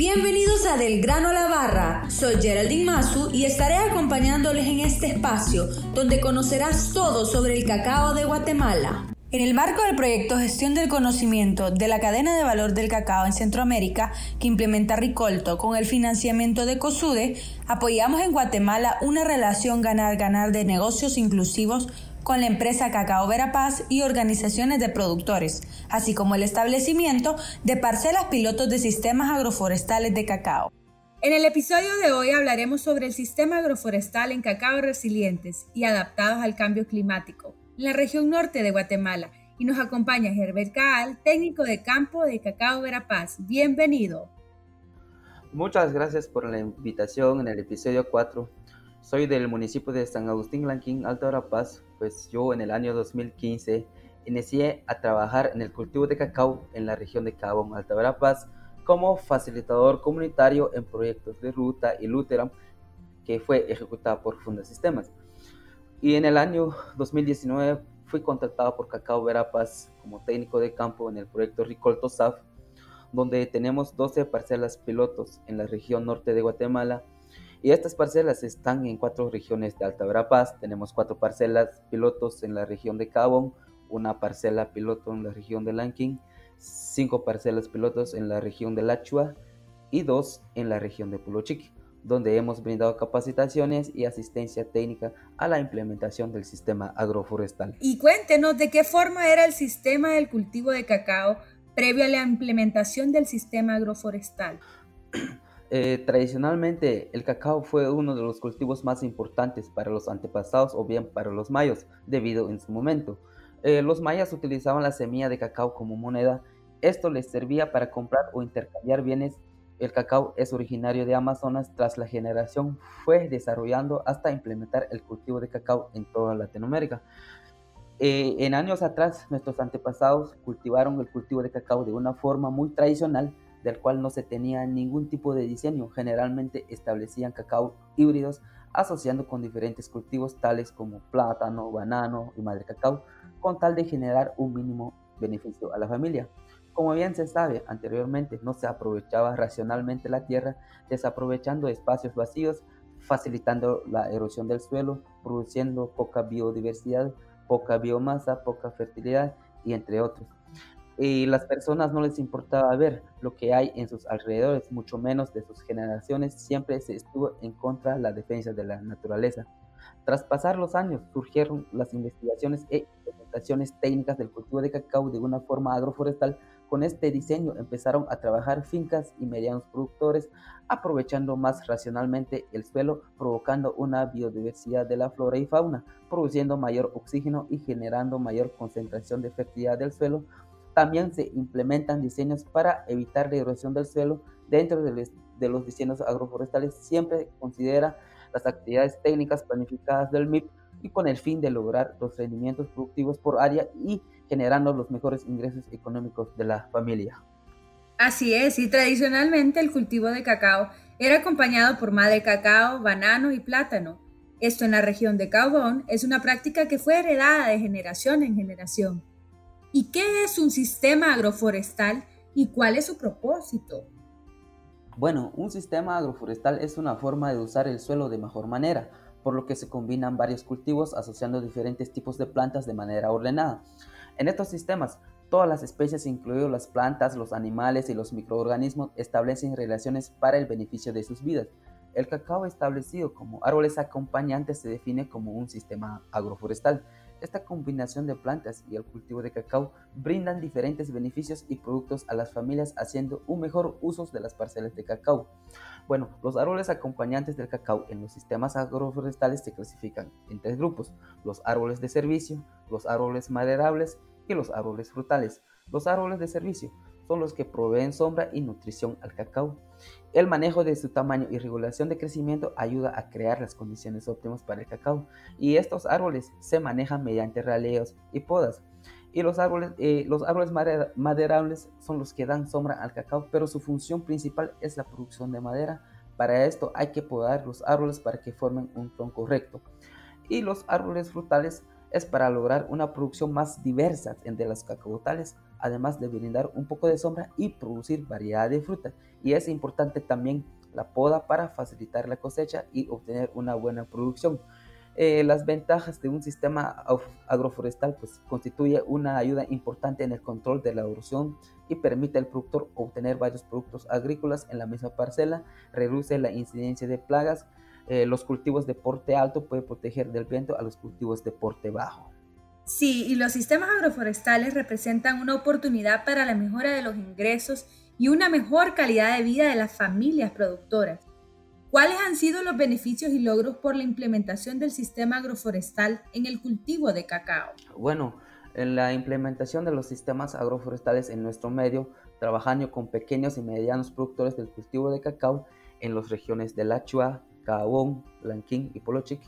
Bienvenidos a Del Grano a la Barra. Soy Geraldine Mazu y estaré acompañándoles en este espacio donde conocerás todo sobre el cacao de Guatemala. En el marco del proyecto Gestión del Conocimiento de la Cadena de Valor del Cacao en Centroamérica, que implementa Ricolto con el financiamiento de COSUDE, apoyamos en Guatemala una relación ganar-ganar de negocios inclusivos con la empresa Cacao Verapaz y organizaciones de productores, así como el establecimiento de parcelas pilotos de sistemas agroforestales de cacao. En el episodio de hoy hablaremos sobre el sistema agroforestal en cacao resilientes y adaptados al cambio climático en la región norte de Guatemala. Y nos acompaña Herbert Caal, técnico de campo de Cacao Verapaz. Bienvenido. Muchas gracias por la invitación en el episodio 4. Soy del municipio de San Agustín Lanquín, Alto Verapaz, pues yo en el año 2015 inicié a trabajar en el cultivo de cacao en la región de Cabo, Alto Verapaz, como facilitador comunitario en proyectos de ruta y Lutheran que fue ejecutado por Funda Sistemas. Y en el año 2019 fui contratado por Cacao Verapaz como técnico de campo en el proyecto Ricolto SAF, donde tenemos 12 parcelas pilotos en la región norte de Guatemala. Y estas parcelas están en cuatro regiones de Alta Verapaz. Tenemos cuatro parcelas pilotos en la región de Cabón, una parcela piloto en la región de Lanquín, cinco parcelas pilotos en la región de Lachua y dos en la región de Pulochiqui donde hemos brindado capacitaciones y asistencia técnica a la implementación del sistema agroforestal. Y cuéntenos de qué forma era el sistema del cultivo de cacao previo a la implementación del sistema agroforestal. Eh, tradicionalmente, el cacao fue uno de los cultivos más importantes para los antepasados o bien para los mayos, debido en su momento. Eh, los mayas utilizaban la semilla de cacao como moneda. Esto les servía para comprar o intercambiar bienes el cacao es originario de Amazonas, tras la generación fue desarrollando hasta implementar el cultivo de cacao en toda Latinoamérica. Eh, en años atrás, nuestros antepasados cultivaron el cultivo de cacao de una forma muy tradicional, del cual no se tenía ningún tipo de diseño. Generalmente establecían cacao híbridos asociando con diferentes cultivos tales como plátano, banano y madre cacao, con tal de generar un mínimo beneficio a la familia. Como bien se sabe anteriormente, no se aprovechaba racionalmente la tierra, desaprovechando espacios vacíos, facilitando la erosión del suelo, produciendo poca biodiversidad, poca biomasa, poca fertilidad y entre otros. Y las personas no les importaba ver lo que hay en sus alrededores, mucho menos de sus generaciones, siempre se estuvo en contra de la defensa de la naturaleza. Tras pasar los años, surgieron las investigaciones e implementaciones técnicas del cultivo de cacao de una forma agroforestal con este diseño empezaron a trabajar fincas y medianos productores, aprovechando más racionalmente el suelo, provocando una biodiversidad de la flora y fauna, produciendo mayor oxígeno y generando mayor concentración de fertilidad del suelo. También se implementan diseños para evitar la erosión del suelo. Dentro de los diseños agroforestales siempre considera las actividades técnicas planificadas del MIP y con el fin de lograr los rendimientos productivos por área y generando los mejores ingresos económicos de la familia. Así es, y tradicionalmente el cultivo de cacao era acompañado por madre cacao, banano y plátano. Esto en la región de Caubón es una práctica que fue heredada de generación en generación. ¿Y qué es un sistema agroforestal y cuál es su propósito? Bueno, un sistema agroforestal es una forma de usar el suelo de mejor manera, por lo que se combinan varios cultivos asociando diferentes tipos de plantas de manera ordenada. En estos sistemas, todas las especies, incluidas las plantas, los animales y los microorganismos, establecen relaciones para el beneficio de sus vidas. El cacao establecido como árboles acompañantes se define como un sistema agroforestal. Esta combinación de plantas y el cultivo de cacao brindan diferentes beneficios y productos a las familias haciendo un mejor uso de las parcelas de cacao. Bueno, los árboles acompañantes del cacao en los sistemas agroforestales se clasifican en tres grupos, los árboles de servicio, los árboles maderables y los árboles frutales. Los árboles de servicio son los que proveen sombra y nutrición al cacao. El manejo de su tamaño y regulación de crecimiento ayuda a crear las condiciones óptimas para el cacao y estos árboles se manejan mediante raleos y podas. Y los árboles, eh, los árboles maderables son los que dan sombra al cacao, pero su función principal es la producción de madera. Para esto hay que podar los árboles para que formen un tronco recto. Y los árboles frutales es para lograr una producción más diversa entre las cacautales, además de brindar un poco de sombra y producir variedad de fruta. Y es importante también la poda para facilitar la cosecha y obtener una buena producción. Eh, las ventajas de un sistema agroforestal pues, constituye una ayuda importante en el control de la erosión y permite al productor obtener varios productos agrícolas en la misma parcela, reduce la incidencia de plagas, eh, los cultivos de porte alto pueden proteger del viento a los cultivos de porte bajo. Sí, y los sistemas agroforestales representan una oportunidad para la mejora de los ingresos y una mejor calidad de vida de las familias productoras. ¿Cuáles han sido los beneficios y logros por la implementación del sistema agroforestal en el cultivo de cacao? Bueno, en la implementación de los sistemas agroforestales en nuestro medio, trabajando con pequeños y medianos productores del cultivo de cacao en las regiones de Lachua, Cabón, Lanquín y Polochic,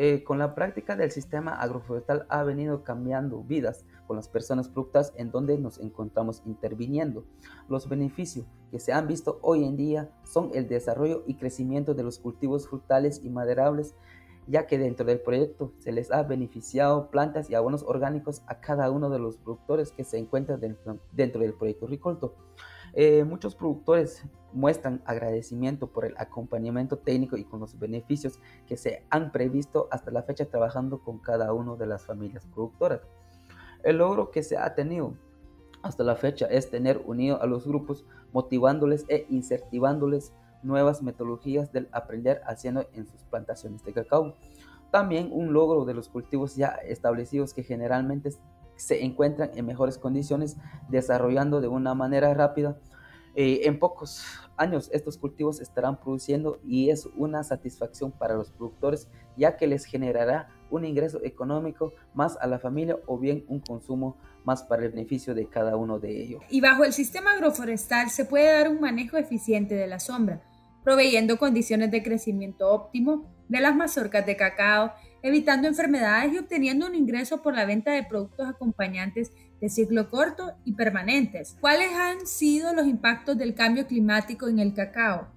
eh, con la práctica del sistema agroforestal ha venido cambiando vidas con las personas productas en donde nos encontramos interviniendo. Los beneficios que se han visto hoy en día son el desarrollo y crecimiento de los cultivos frutales y maderables, ya que dentro del proyecto se les ha beneficiado plantas y abonos orgánicos a cada uno de los productores que se encuentran dentro, dentro del proyecto Ricolto. Eh, muchos productores muestran agradecimiento por el acompañamiento técnico y con los beneficios que se han previsto hasta la fecha trabajando con cada una de las familias productoras. El logro que se ha tenido hasta la fecha es tener unido a los grupos, motivándoles e incentivándoles nuevas metodologías del aprender haciendo en sus plantaciones de cacao. También un logro de los cultivos ya establecidos que generalmente se encuentran en mejores condiciones, desarrollando de una manera rápida. Eh, en pocos años estos cultivos estarán produciendo y es una satisfacción para los productores ya que les generará un ingreso económico más a la familia o bien un consumo más para el beneficio de cada uno de ellos. Y bajo el sistema agroforestal se puede dar un manejo eficiente de la sombra, proveyendo condiciones de crecimiento óptimo de las mazorcas de cacao evitando enfermedades y obteniendo un ingreso por la venta de productos acompañantes de ciclo corto y permanentes. ¿Cuáles han sido los impactos del cambio climático en el cacao?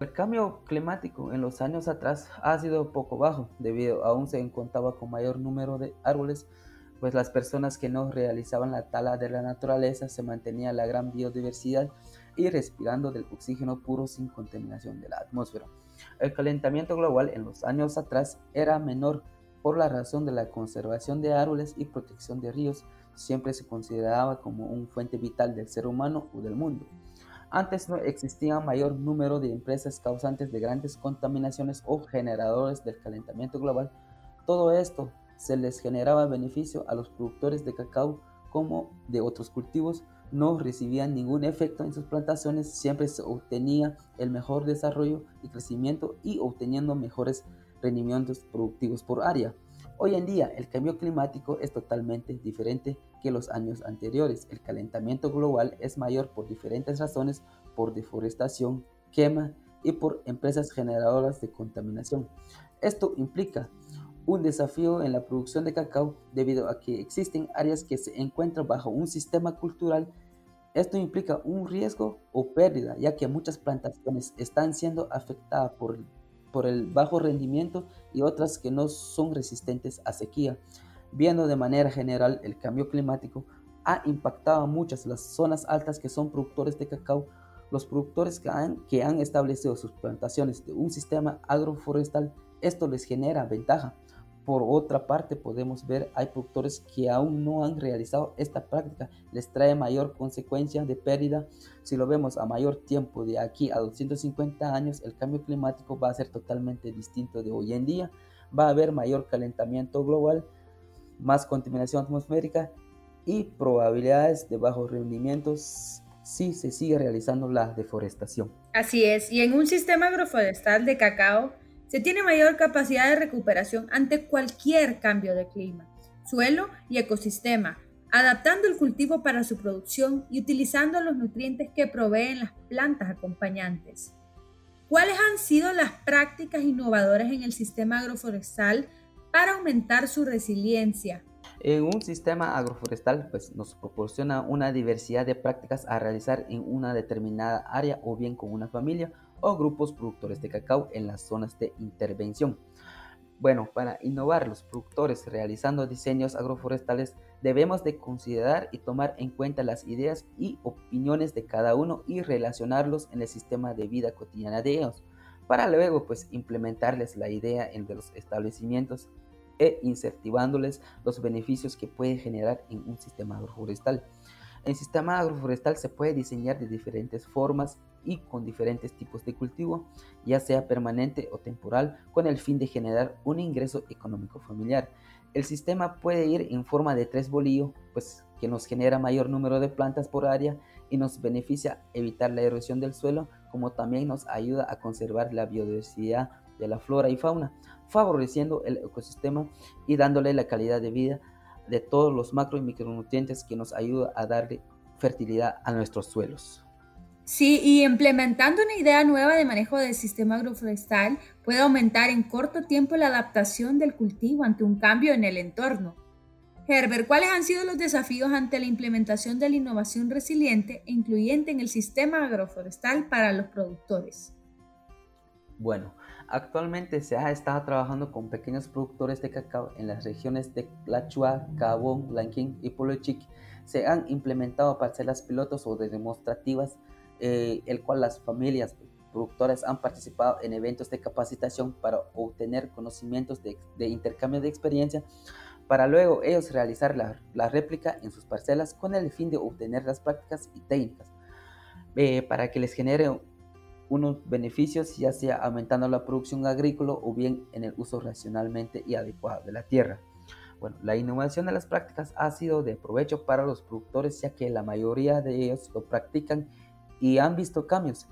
El cambio climático en los años atrás ha sido poco bajo, debido a aún se contaba con mayor número de árboles, pues las personas que no realizaban la tala de la naturaleza se mantenía la gran biodiversidad y respirando del oxígeno puro sin contaminación de la atmósfera. El calentamiento global en los años atrás era menor por la razón de la conservación de árboles y protección de ríos, siempre se consideraba como un fuente vital del ser humano o del mundo. Antes no existía mayor número de empresas causantes de grandes contaminaciones o generadores del calentamiento global. Todo esto se les generaba beneficio a los productores de cacao como de otros cultivos, no recibían ningún efecto en sus plantaciones, siempre se obtenía el mejor desarrollo y crecimiento y obteniendo mejores rendimientos productivos por área. Hoy en día el cambio climático es totalmente diferente que los años anteriores. El calentamiento global es mayor por diferentes razones, por deforestación, quema y por empresas generadoras de contaminación. Esto implica un desafío en la producción de cacao debido a que existen áreas que se encuentran bajo un sistema cultural. Esto implica un riesgo o pérdida, ya que muchas plantaciones están siendo afectadas por, por el bajo rendimiento y otras que no son resistentes a sequía. Viendo de manera general, el cambio climático ha impactado a muchas las zonas altas que son productores de cacao. Los productores que han, que han establecido sus plantaciones de un sistema agroforestal, esto les genera ventaja por otra parte, podemos ver hay productores que aún no han realizado esta práctica, les trae mayor consecuencia de pérdida. Si lo vemos a mayor tiempo, de aquí a 250 años, el cambio climático va a ser totalmente distinto de hoy en día. Va a haber mayor calentamiento global, más contaminación atmosférica y probabilidades de bajos rendimientos si se sigue realizando la deforestación. Así es, y en un sistema agroforestal de cacao, se tiene mayor capacidad de recuperación ante cualquier cambio de clima, suelo y ecosistema, adaptando el cultivo para su producción y utilizando los nutrientes que proveen las plantas acompañantes. ¿Cuáles han sido las prácticas innovadoras en el sistema agroforestal para aumentar su resiliencia? En un sistema agroforestal pues, nos proporciona una diversidad de prácticas a realizar en una determinada área o bien con una familia o grupos productores de cacao en las zonas de intervención. Bueno, para innovar los productores realizando diseños agroforestales Debemos de considerar y tomar en cuenta las ideas y opiniones de cada uno y relacionarlos en el sistema de vida cotidiana de ellos, para luego pues implementarles la idea entre los establecimientos e incentivándoles los beneficios que puede generar en un sistema agroforestal. El sistema agroforestal se puede diseñar de diferentes formas y con diferentes tipos de cultivo, ya sea permanente o temporal, con el fin de generar un ingreso económico familiar. El sistema puede ir en forma de tres bolillos, pues que nos genera mayor número de plantas por área y nos beneficia evitar la erosión del suelo, como también nos ayuda a conservar la biodiversidad de la flora y fauna, favoreciendo el ecosistema y dándole la calidad de vida de todos los macro y micronutrientes que nos ayuda a darle fertilidad a nuestros suelos. Sí, y implementando una idea nueva de manejo del sistema agroforestal puede aumentar en corto tiempo la adaptación del cultivo ante un cambio en el entorno. Herbert, ¿cuáles han sido los desafíos ante la implementación de la innovación resiliente e incluyente en el sistema agroforestal para los productores? Bueno, actualmente se ha estado trabajando con pequeños productores de cacao en las regiones de Lachua, Cabón, Blanquín y Polochic. Se han implementado parcelas pilotos o demostrativas eh, el cual las familias productoras han participado en eventos de capacitación para obtener conocimientos de, intercambio de experiencia, para luego ellos realizar la, réplica en sus parcelas con el fin de obtener las prácticas y técnicas, eh, para que les genere unos beneficios, ya sea aumentando la producción agrícola o bien en el uso racionalmente y adecuado de la tierra. Bueno, la innovación de las prácticas ha sido de provecho para los productores, ya que la mayoría de ellos lo practican y han visto cambios,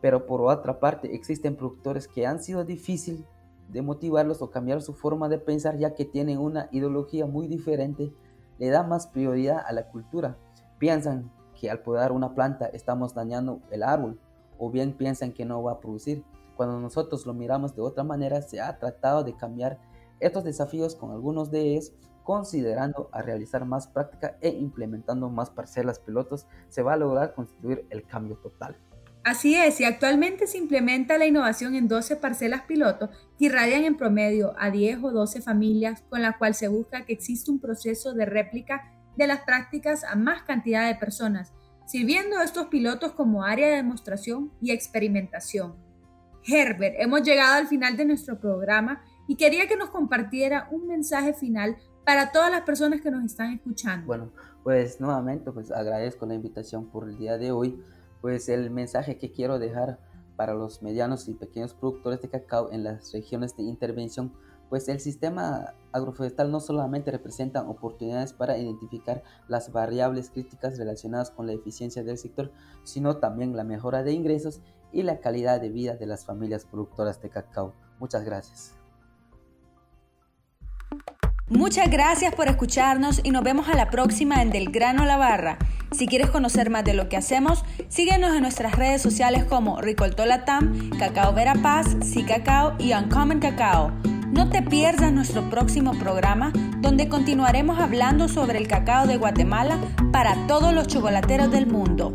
pero por otra parte existen productores que han sido difícil de motivarlos o cambiar su forma de pensar ya que tienen una ideología muy diferente, le da más prioridad a la cultura. Piensan que al podar una planta estamos dañando el árbol o bien piensan que no va a producir. Cuando nosotros lo miramos de otra manera, se ha tratado de cambiar estos desafíos con algunos de ellos considerando a realizar más práctica e implementando más parcelas pilotos, se va a lograr constituir el cambio total. Así es, y actualmente se implementa la innovación en 12 parcelas piloto que irradian en promedio a 10 o 12 familias, con la cual se busca que exista un proceso de réplica de las prácticas a más cantidad de personas, sirviendo a estos pilotos como área de demostración y experimentación. Herbert, hemos llegado al final de nuestro programa y quería que nos compartiera un mensaje final para todas las personas que nos están escuchando. Bueno, pues nuevamente pues agradezco la invitación por el día de hoy. Pues el mensaje que quiero dejar para los medianos y pequeños productores de cacao en las regiones de intervención, pues el sistema agroforestal no solamente representa oportunidades para identificar las variables críticas relacionadas con la eficiencia del sector, sino también la mejora de ingresos y la calidad de vida de las familias productoras de cacao. Muchas gracias. Muchas gracias por escucharnos y nos vemos a la próxima en Del Grano a la Barra. Si quieres conocer más de lo que hacemos, síguenos en nuestras redes sociales como Ricoltolatam, Cacao Verapaz, Si Cacao y Uncommon Cacao. No te pierdas nuestro próximo programa donde continuaremos hablando sobre el cacao de Guatemala para todos los chocolateros del mundo.